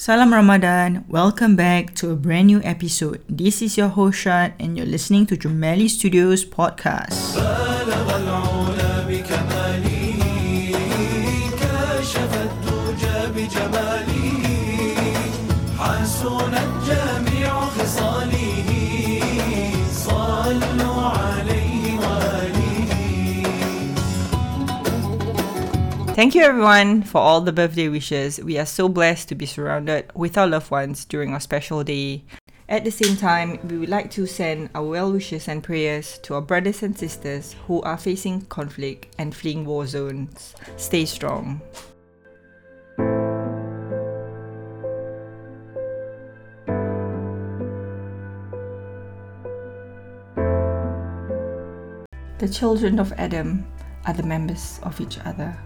Salam Ramadan. Welcome back to a brand new episode. This is your host Shad and you're listening to Jumali Studios podcast. Thank you everyone for all the birthday wishes. We are so blessed to be surrounded with our loved ones during our special day. At the same time, we would like to send our well wishes and prayers to our brothers and sisters who are facing conflict and fleeing war zones. Stay strong. The children of Adam are the members of each other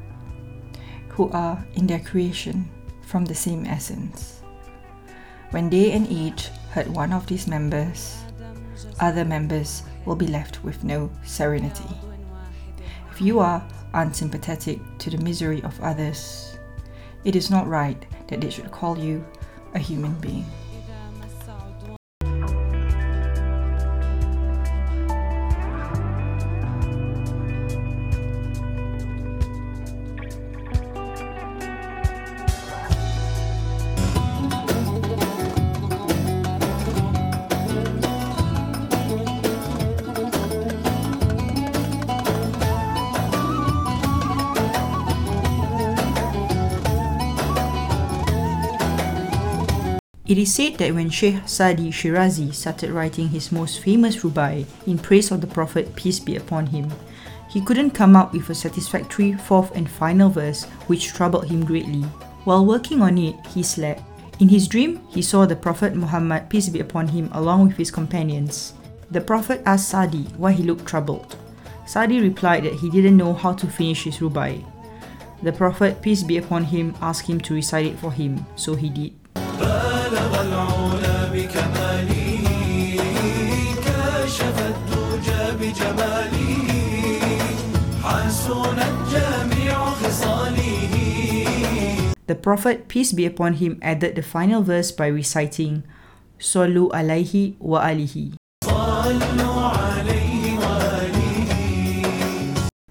who are in their creation from the same essence. When they and each hurt one of these members, other members will be left with no serenity. If you are unsympathetic to the misery of others, it is not right that they should call you a human being. It is said that when Sheikh Saadi Shirazi started writing his most famous rubai in praise of the Prophet, peace be upon him, he couldn't come up with a satisfactory fourth and final verse, which troubled him greatly. While working on it, he slept. In his dream, he saw the Prophet Muhammad, peace be upon him, along with his companions. The Prophet asked Saadi why he looked troubled. Saadi replied that he didn't know how to finish his rubai. The Prophet, peace be upon him, asked him to recite it for him, so he did. بلغ العلا بكماله كشف الدجى بجماله حسنت جميع خصاله The Prophet, peace be upon him, added the final verse by reciting Sallu alayhi wa alihi.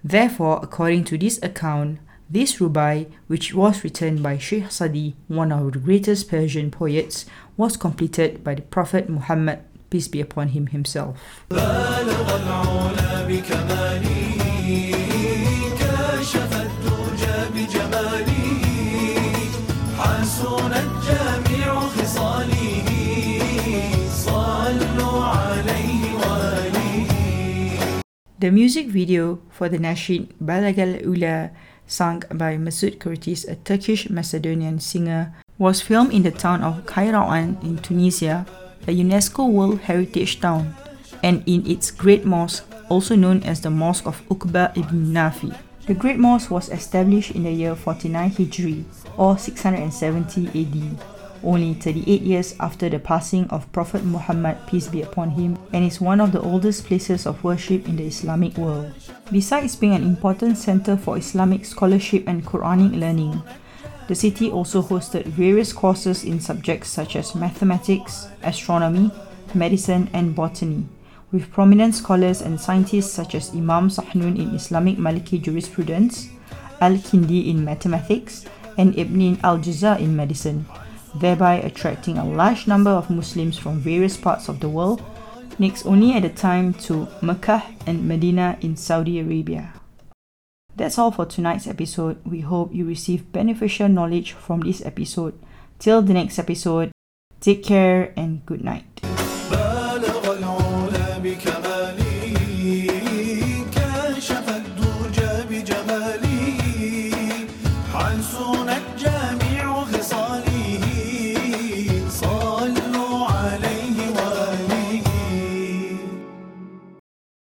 Therefore, according to this account, this rubai, which was written by Sheikh Saadi, one of the greatest Persian poets, was completed by the Prophet Muhammad, peace be upon him himself. The music video for the Nasheed Balagal Ula sung by Mesut Kurtis, a Turkish Macedonian singer, was filmed in the town of Kairouan in Tunisia, a UNESCO World Heritage Town, and in its Great Mosque, also known as the Mosque of Uqba ibn Nafi. The Great Mosque was established in the year 49 Hijri or 670 AD only 38 years after the passing of Prophet Muhammad, peace be upon him, and is one of the oldest places of worship in the Islamic world. Besides being an important center for Islamic scholarship and Quranic learning, the city also hosted various courses in subjects such as mathematics, astronomy, medicine, and botany, with prominent scholars and scientists such as Imam Sahnun in Islamic Maliki jurisprudence, Al Kindi in mathematics, and Ibn al Jazar in medicine thereby attracting a large number of Muslims from various parts of the world, next only at the time to Mecca and Medina in Saudi Arabia. That's all for tonight's episode. We hope you receive beneficial knowledge from this episode. Till the next episode, take care and good night.